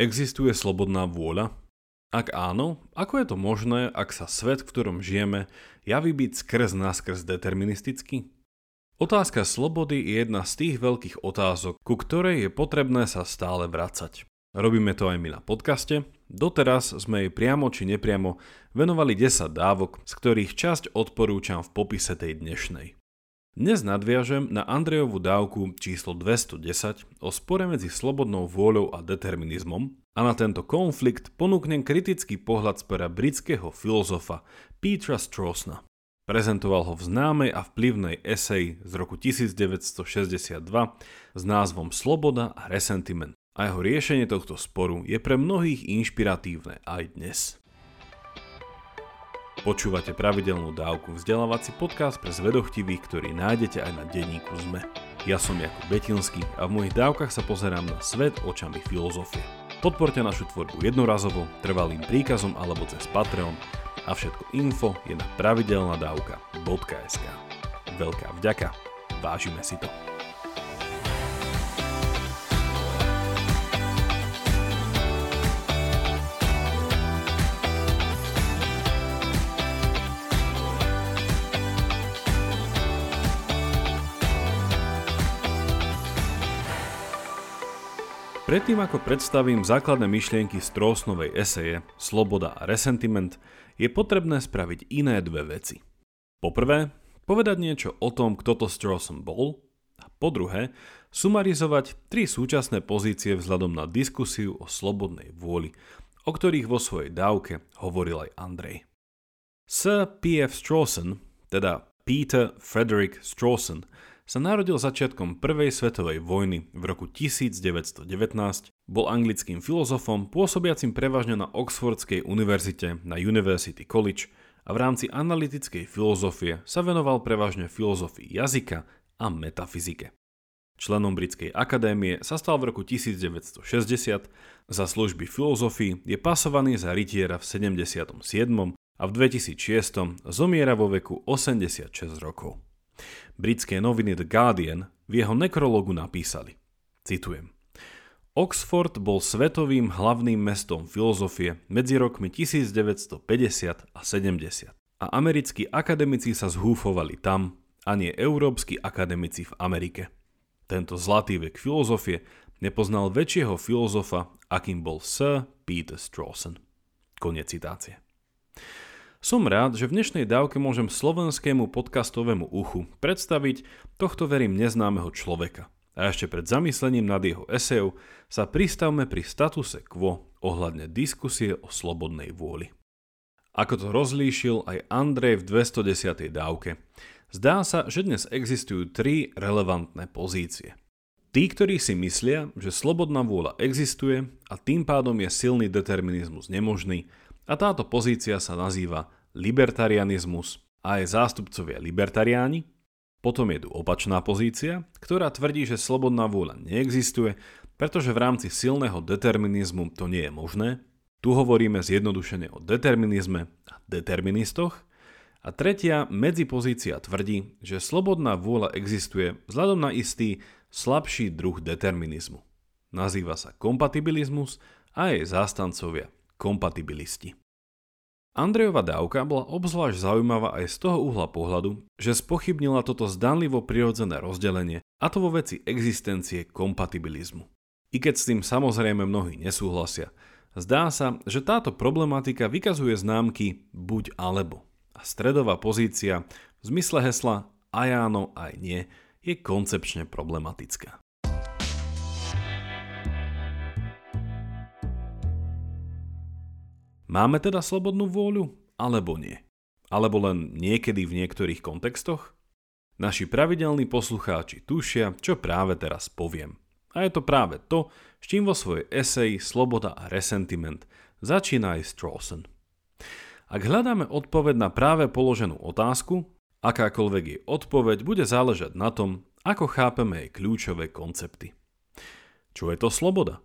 Existuje slobodná vôľa? Ak áno, ako je to možné, ak sa svet, v ktorom žijeme, javí byť skrz naskrz deterministický? Otázka slobody je jedna z tých veľkých otázok, ku ktorej je potrebné sa stále vracať. Robíme to aj my na podcaste. Doteraz sme jej priamo či nepriamo venovali 10 dávok, z ktorých časť odporúčam v popise tej dnešnej. Dnes nadviažem na Andrejovú dávku číslo 210 o spore medzi slobodnou vôľou a determinizmom a na tento konflikt ponúknem kritický pohľad z pera britského filozofa Petra Strawsona. Prezentoval ho v známej a vplyvnej esej z roku 1962 s názvom Sloboda a resentiment a jeho riešenie tohto sporu je pre mnohých inšpiratívne aj dnes. Počúvate pravidelnú dávku vzdelávací podcast pre zvedochtivých, ktorý nájdete aj na denníku ZME. Ja som Jakub Betinský a v mojich dávkach sa pozerám na svet očami filozofie. Podporte našu tvorbu jednorazovo, trvalým príkazom alebo cez Patreon a všetko info je na pravidelnadavka.sk. Veľká vďaka, vážime si to. Predtým ako predstavím základné myšlienky z Trosnovej eseje Sloboda a resentiment, je potrebné spraviť iné dve veci. Poprvé, povedať niečo o tom, kto to Strawson bol, a po druhé, sumarizovať tri súčasné pozície vzhľadom na diskusiu o slobodnej vôli, o ktorých vo svojej dávke hovoril aj Andrej. Sir P.F. Strawson, teda Peter Frederick Strawson, sa narodil začiatkom Prvej svetovej vojny v roku 1919, bol anglickým filozofom pôsobiacim prevažne na Oxfordskej univerzite na University College a v rámci analytickej filozofie sa venoval prevažne filozofii jazyka a metafyzike. Členom Britskej akadémie sa stal v roku 1960, za služby filozofii je pasovaný za rytiera v 77. a v 2006 zomiera vo veku 86 rokov. Britské noviny The Guardian v jeho nekrologu napísali, citujem, Oxford bol svetovým hlavným mestom filozofie medzi rokmi 1950 a 70 a americkí akademici sa zhúfovali tam a nie európsky akademici v Amerike. Tento zlatý vek filozofie nepoznal väčšieho filozofa, akým bol Sir Peter Strawson. Konec citácie. Som rád, že v dnešnej dávke môžem slovenskému podcastovému uchu predstaviť tohto verím neznámeho človeka. A ešte pred zamyslením nad jeho esejou sa pristavme pri statuse quo ohľadne diskusie o slobodnej vôli. Ako to rozlíšil aj Andrej v 210. dávke, zdá sa, že dnes existujú tri relevantné pozície. Tí, ktorí si myslia, že slobodná vôľa existuje a tým pádom je silný determinizmus nemožný, a táto pozícia sa nazýva libertarianizmus a aj zástupcovia libertariáni. Potom je tu opačná pozícia, ktorá tvrdí, že slobodná vôľa neexistuje, pretože v rámci silného determinizmu to nie je možné. Tu hovoríme zjednodušene o determinizme a deterministoch. A tretia medzipozícia tvrdí, že slobodná vôľa existuje vzhľadom na istý slabší druh determinizmu. Nazýva sa kompatibilizmus a jej zástancovia kompatibilisti. Andrejova dávka bola obzvlášť zaujímavá aj z toho uhla pohľadu, že spochybnila toto zdanlivo prirodzené rozdelenie, a to vo veci existencie kompatibilizmu. I keď s tým samozrejme mnohí nesúhlasia, zdá sa, že táto problematika vykazuje známky buď alebo. A stredová pozícia v zmysle hesla aj áno, aj nie je koncepčne problematická. Máme teda slobodnú vôľu, alebo nie? Alebo len niekedy v niektorých kontextoch? Naši pravidelní poslucháči tušia, čo práve teraz poviem. A je to práve to, s čím vo svojej eseji Sloboda a resentiment začína aj Strawson. Ak hľadáme odpoveď na práve položenú otázku, akákoľvek jej odpoveď bude záležať na tom, ako chápeme jej kľúčové koncepty. Čo je to sloboda?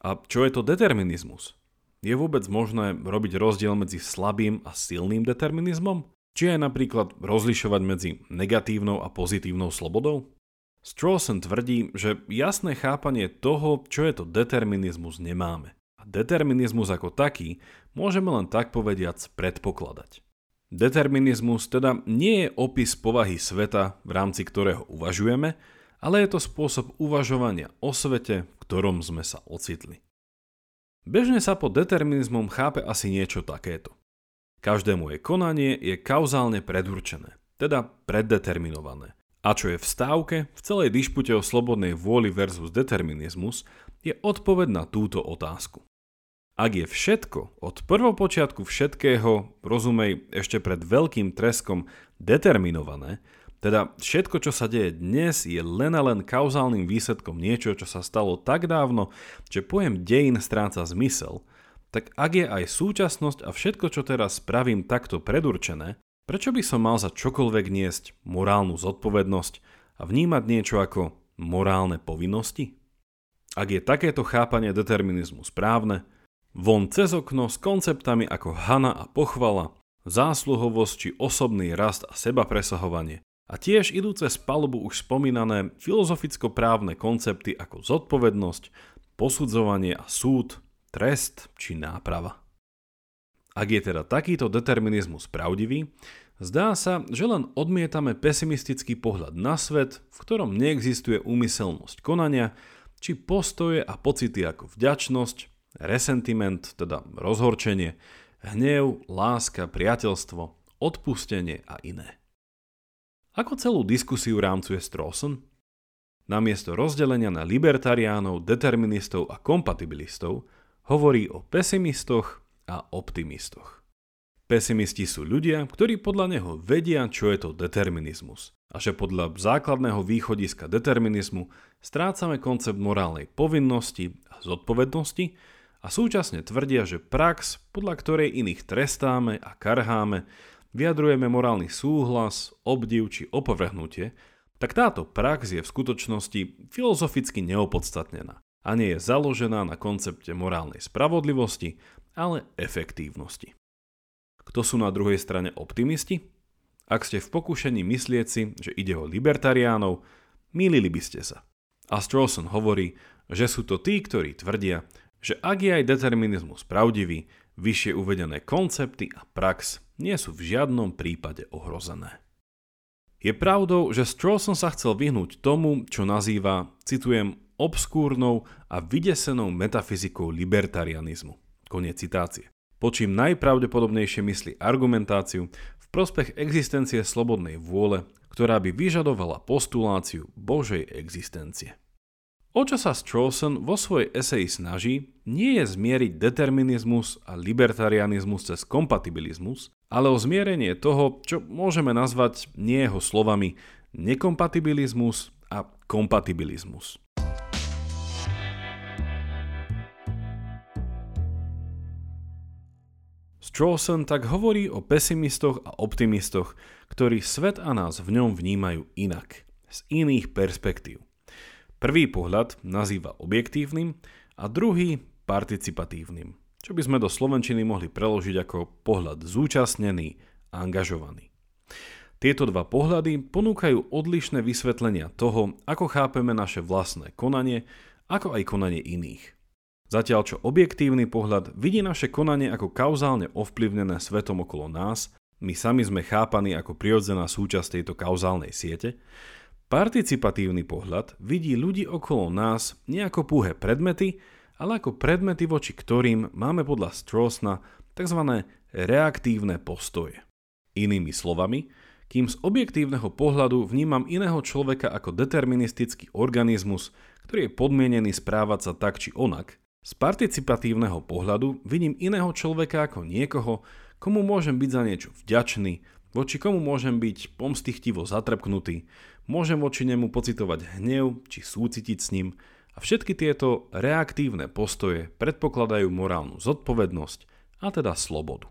A čo je to determinizmus? Je vôbec možné robiť rozdiel medzi slabým a silným determinizmom? Či aj napríklad rozlišovať medzi negatívnou a pozitívnou slobodou? Strawson tvrdí, že jasné chápanie toho, čo je to determinizmus, nemáme. a determinizmus ako taký môžeme len tak povediac predpokladať. Determinizmus teda nie je opis povahy sveta, v rámci ktorého uvažujeme, ale je to spôsob uvažovania o svete, v ktorom sme sa ocitli. Bežne sa pod determinizmom chápe asi niečo takéto. Každému je konanie je kauzálne predurčené, teda preddeterminované. A čo je v stávke, v celej dišpute o slobodnej vôli versus determinizmus, je odpoveď na túto otázku. Ak je všetko od prvopočiatku všetkého, rozumej ešte pred veľkým treskom, determinované, teda všetko, čo sa deje dnes, je len a len kauzálnym výsledkom niečo, čo sa stalo tak dávno, že pojem dejin stráca zmysel, tak ak je aj súčasnosť a všetko, čo teraz spravím takto predurčené, Prečo by som mal za čokoľvek niesť morálnu zodpovednosť a vnímať niečo ako morálne povinnosti? Ak je takéto chápanie determinizmu správne, von cez okno s konceptami ako hana a pochvala, zásluhovosť či osobný rast a seba presahovanie a tiež idú cez palubu už spomínané filozoficko-právne koncepty ako zodpovednosť, posudzovanie a súd, trest či náprava. Ak je teda takýto determinizmus pravdivý, zdá sa, že len odmietame pesimistický pohľad na svet, v ktorom neexistuje úmyselnosť konania, či postoje a pocity ako vďačnosť, resentiment, teda rozhorčenie, hnev, láska, priateľstvo, odpustenie a iné. Ako celú diskusiu rámcuje Strawson? Namiesto rozdelenia na libertariánov, deterministov a kompatibilistov hovorí o pesimistoch, a optimistoch. Pesimisti sú ľudia, ktorí podľa neho vedia, čo je to determinizmus a že podľa základného východiska determinizmu strácame koncept morálnej povinnosti a zodpovednosti a súčasne tvrdia, že prax, podľa ktorej iných trestáme a karháme, vyjadrujeme morálny súhlas, obdiv či opovrhnutie, tak táto prax je v skutočnosti filozoficky neopodstatnená a nie je založená na koncepte morálnej spravodlivosti, ale efektívnosti. Kto sú na druhej strane optimisti? Ak ste v pokušení myslieť si, že ide o libertariánov, mýlili by ste sa. A Strawson hovorí, že sú to tí, ktorí tvrdia, že ak je aj determinizmus pravdivý, vyššie uvedené koncepty a prax nie sú v žiadnom prípade ohrozené. Je pravdou, že Strawson sa chcel vyhnúť tomu, čo nazýva, citujem, obskúrnou a vydesenou metafyzikou libertarianizmu. Koniec citácie. Počím najpravdepodobnejšie myslí argumentáciu v prospech existencie slobodnej vôle, ktorá by vyžadovala postuláciu Božej existencie. O čo sa Strawson vo svojej eseji snaží, nie je zmieriť determinizmus a libertarianizmus cez kompatibilizmus, ale o zmierenie toho, čo môžeme nazvať nie jeho slovami nekompatibilizmus a kompatibilizmus. Strawson tak hovorí o pesimistoch a optimistoch, ktorí svet a nás v ňom vnímajú inak, z iných perspektív. Prvý pohľad nazýva objektívnym a druhý participatívnym, čo by sme do slovenčiny mohli preložiť ako pohľad zúčastnený a angažovaný. Tieto dva pohľady ponúkajú odlišné vysvetlenia toho, ako chápeme naše vlastné konanie, ako aj konanie iných – Zatiaľ čo objektívny pohľad vidí naše konanie ako kauzálne ovplyvnené svetom okolo nás, my sami sme chápaní ako prirodzená súčasť tejto kauzálnej siete, participatívny pohľad vidí ľudí okolo nás nie ako púhe predmety, ale ako predmety, voči ktorým máme podľa Strossna tzv. reaktívne postoje. Inými slovami, kým z objektívneho pohľadu vnímam iného človeka ako deterministický organizmus, ktorý je podmienený správať sa tak či onak, z participatívneho pohľadu vidím iného človeka ako niekoho, komu môžem byť za niečo vďačný, voči komu môžem byť pomstichtivo zatrpknutý, môžem voči nemu pocitovať hnev či súcitiť s ním a všetky tieto reaktívne postoje predpokladajú morálnu zodpovednosť a teda slobodu.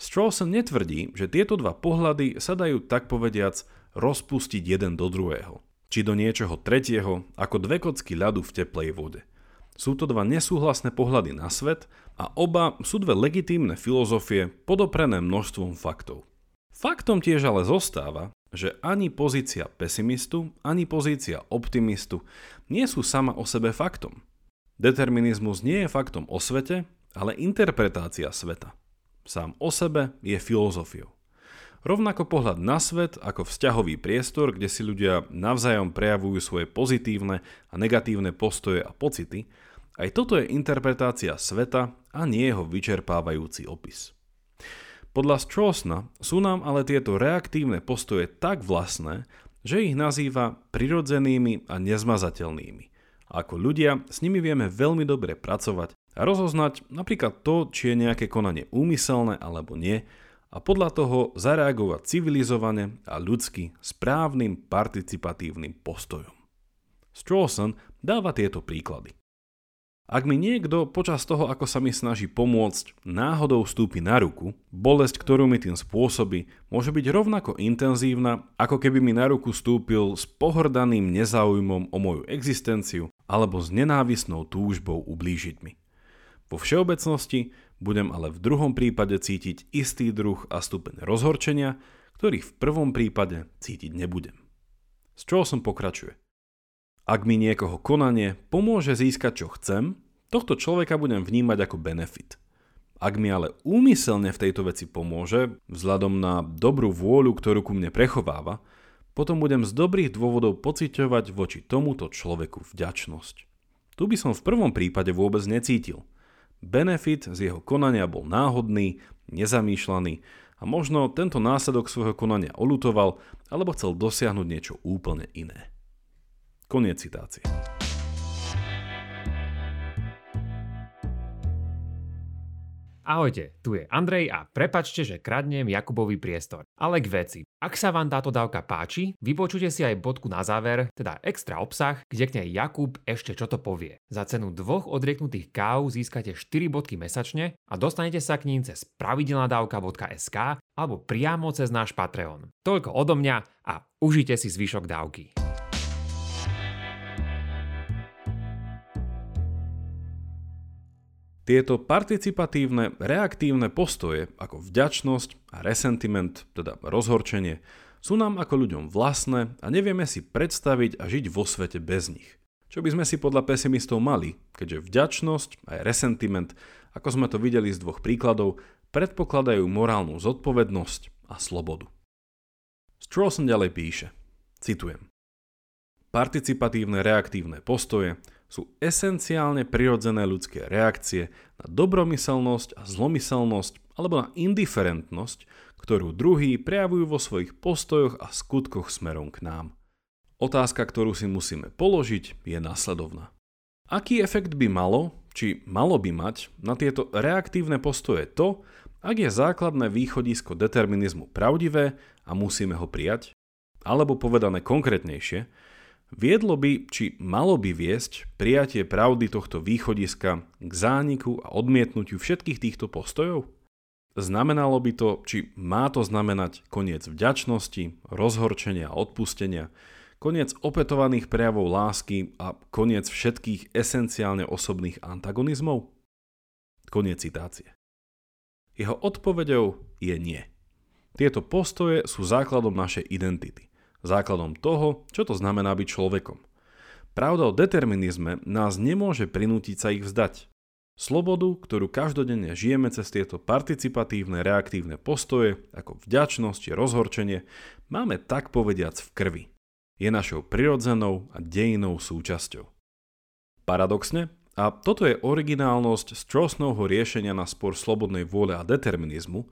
Strawson netvrdí, že tieto dva pohľady sa dajú tak povediac rozpustiť jeden do druhého, či do niečoho tretieho ako dve kocky ľadu v teplej vode – sú to dva nesúhlasné pohľady na svet a oba sú dve legitímne filozofie podoprené množstvom faktov. Faktom tiež ale zostáva, že ani pozícia pesimistu, ani pozícia optimistu nie sú sama o sebe faktom. Determinizmus nie je faktom o svete, ale interpretácia sveta. Sám o sebe je filozofiou. Rovnako pohľad na svet ako vzťahový priestor, kde si ľudia navzájom prejavujú svoje pozitívne a negatívne postoje a pocity, aj toto je interpretácia sveta a nie jeho vyčerpávajúci opis. Podľa Strawsona sú nám ale tieto reaktívne postoje tak vlastné, že ich nazýva prirodzenými a nezmazateľnými. Ako ľudia s nimi vieme veľmi dobre pracovať a rozoznať napríklad to, či je nejaké konanie úmyselné alebo nie a podľa toho zareagovať civilizovane a ľudsky správnym participatívnym postojom. Strawson dáva tieto príklady. Ak mi niekto počas toho, ako sa mi snaží pomôcť, náhodou vstúpi na ruku, bolesť, ktorú mi tým spôsobí, môže byť rovnako intenzívna, ako keby mi na ruku stúpil s pohrdaným nezáujmom o moju existenciu alebo s nenávisnou túžbou ublížiť mi. Vo všeobecnosti budem ale v druhom prípade cítiť istý druh a stupeň rozhorčenia, ktorý v prvom prípade cítiť nebudem. Z čoho som pokračuje? Ak mi niekoho konanie pomôže získať čo chcem, tohto človeka budem vnímať ako benefit. Ak mi ale úmyselne v tejto veci pomôže, vzhľadom na dobrú vôľu, ktorú ku mne prechováva, potom budem z dobrých dôvodov pociťovať voči tomuto človeku vďačnosť. Tu by som v prvom prípade vôbec necítil. Benefit z jeho konania bol náhodný, nezamýšľaný a možno tento následok svojho konania olutoval alebo chcel dosiahnuť niečo úplne iné. Koniec citácie. Ahojte, tu je Andrej a prepačte, že kradnem Jakubovi priestor. Ale k veci. Ak sa vám táto dávka páči, vypočujte si aj bodku na záver, teda extra obsah, kde k nej Jakub ešte čo to povie. Za cenu dvoch odrieknutých káv získate 4 bodky mesačne a dostanete sa k ním cez pravidelnadavka.sk alebo priamo cez náš Patreon. Toľko odo mňa a užite si zvyšok dávky. Tieto participatívne, reaktívne postoje ako vďačnosť a resentiment, teda rozhorčenie, sú nám ako ľuďom vlastné a nevieme si predstaviť a žiť vo svete bez nich. Čo by sme si podľa pesimistov mali, keďže vďačnosť a resentiment, ako sme to videli z dvoch príkladov, predpokladajú morálnu zodpovednosť a slobodu. Strawson ďalej píše, citujem, Participatívne reaktívne postoje sú esenciálne prirodzené ľudské reakcie na dobromyselnosť a zlomyselnosť alebo na indiferentnosť, ktorú druhí prejavujú vo svojich postojoch a skutkoch smerom k nám. Otázka, ktorú si musíme položiť, je nasledovná. Aký efekt by malo, či malo by mať na tieto reaktívne postoje to, ak je základné východisko determinizmu pravdivé a musíme ho prijať? Alebo povedané konkrétnejšie, Viedlo by, či malo by viesť prijatie pravdy tohto východiska k zániku a odmietnutiu všetkých týchto postojov? Znamenalo by to, či má to znamenať koniec vďačnosti, rozhorčenia a odpustenia, koniec opetovaných prejavov lásky a koniec všetkých esenciálne osobných antagonizmov? Koniec citácie. Jeho odpovedou je nie. Tieto postoje sú základom našej identity základom toho, čo to znamená byť človekom. Pravda o determinizme nás nemôže prinútiť sa ich vzdať. Slobodu, ktorú každodenne žijeme cez tieto participatívne reaktívne postoje, ako vďačnosť či rozhorčenie, máme tak povediac v krvi. Je našou prirodzenou a dejinou súčasťou. Paradoxne, a toto je originálnosť Strossnovho riešenia na spor slobodnej vôle a determinizmu,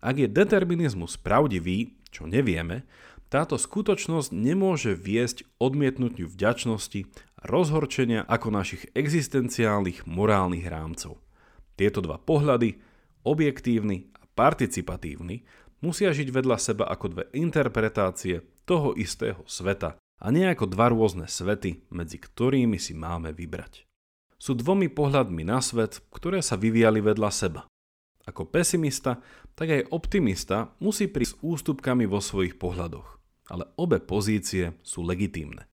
ak je determinizmus pravdivý, čo nevieme, táto skutočnosť nemôže viesť odmietnutiu vďačnosti a rozhorčenia ako našich existenciálnych morálnych rámcov. Tieto dva pohľady, objektívny a participatívny, musia žiť vedľa seba ako dve interpretácie toho istého sveta a nie ako dva rôzne svety, medzi ktorými si máme vybrať. Sú dvomi pohľadmi na svet, ktoré sa vyvíjali vedľa seba. Ako pesimista, tak aj optimista musí prísť s ústupkami vo svojich pohľadoch ale obe pozície sú legitímne.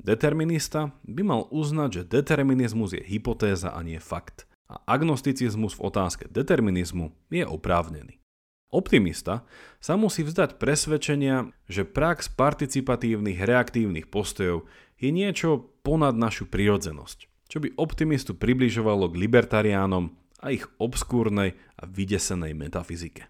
Determinista by mal uznať, že determinizmus je hypotéza a nie fakt a agnosticizmus v otázke determinizmu je oprávnený. Optimista sa musí vzdať presvedčenia, že prax participatívnych reaktívnych postojov je niečo ponad našu prirodzenosť, čo by optimistu približovalo k libertariánom a ich obskúrnej a vydesenej metafyzike.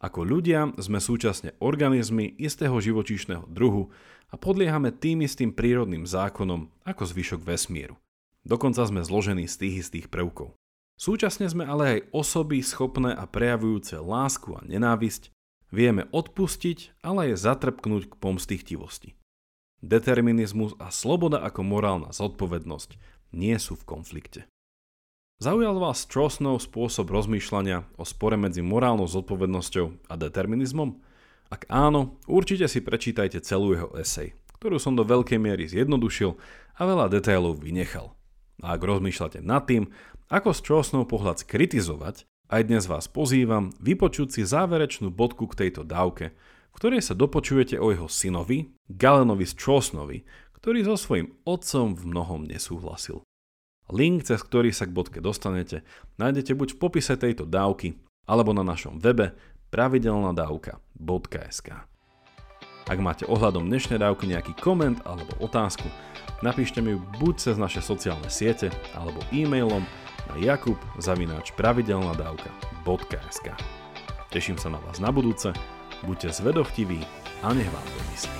Ako ľudia sme súčasne organizmy istého živočíšneho druhu a podliehame tým istým prírodným zákonom ako zvyšok vesmíru. Dokonca sme zložení z tých istých prvkov. Súčasne sme ale aj osoby schopné a prejavujúce lásku a nenávisť, vieme odpustiť, ale aj zatrpknúť k pomstichtivosti. Determinizmus a sloboda ako morálna zodpovednosť nie sú v konflikte. Zaujal vás Strossnov spôsob rozmýšľania o spore medzi morálnou zodpovednosťou a determinizmom? Ak áno, určite si prečítajte celú jeho esej, ktorú som do veľkej miery zjednodušil a veľa detailov vynechal. A ak rozmýšľate nad tým, ako Strossnov pohľad skritizovať, aj dnes vás pozývam vypočuť si záverečnú bodku k tejto dávke, v ktorej sa dopočujete o jeho synovi, Galenovi Strossnovi, ktorý so svojím otcom v mnohom nesúhlasil. Link, cez ktorý sa k bodke dostanete, nájdete buď v popise tejto dávky, alebo na našom webe pravidelnadavka.sk. Ak máte ohľadom dnešnej dávky nejaký koment alebo otázku, napíšte mi buď cez naše sociálne siete, alebo e-mailom na jakub.pravidelnadavka.sk Teším sa na vás na budúce, buďte zvedochtiví a nech vám to myslí.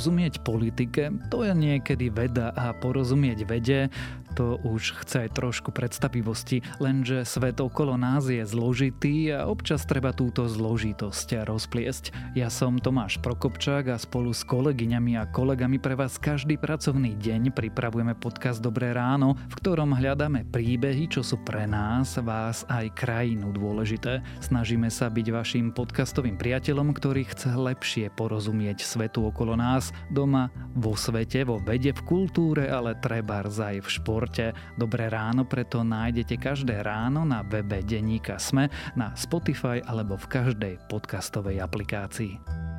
Porozumieť politike, to je niekedy veda a porozumieť vede, to už chce aj trošku predstavivosti, lenže svet okolo nás je zložitý a občas treba túto zložitosť rozpliesť. Ja som Tomáš Prokopčák a spolu s kolegyňami a kolegami pre vás každý pracovný deň pripravujeme podcast Dobré ráno, v ktorom hľadáme príbehy, čo sú pre nás, vás aj krajinu dôležité. Snažíme sa byť vašim podcastovým priateľom, ktorý chce lepšie porozumieť svetu okolo nás, doma, vo svete, vo vede, v kultúre, ale treba aj v športe. Dobré ráno preto nájdete každé ráno na webe Deníka Sme, na Spotify alebo v každej podcastovej aplikácii.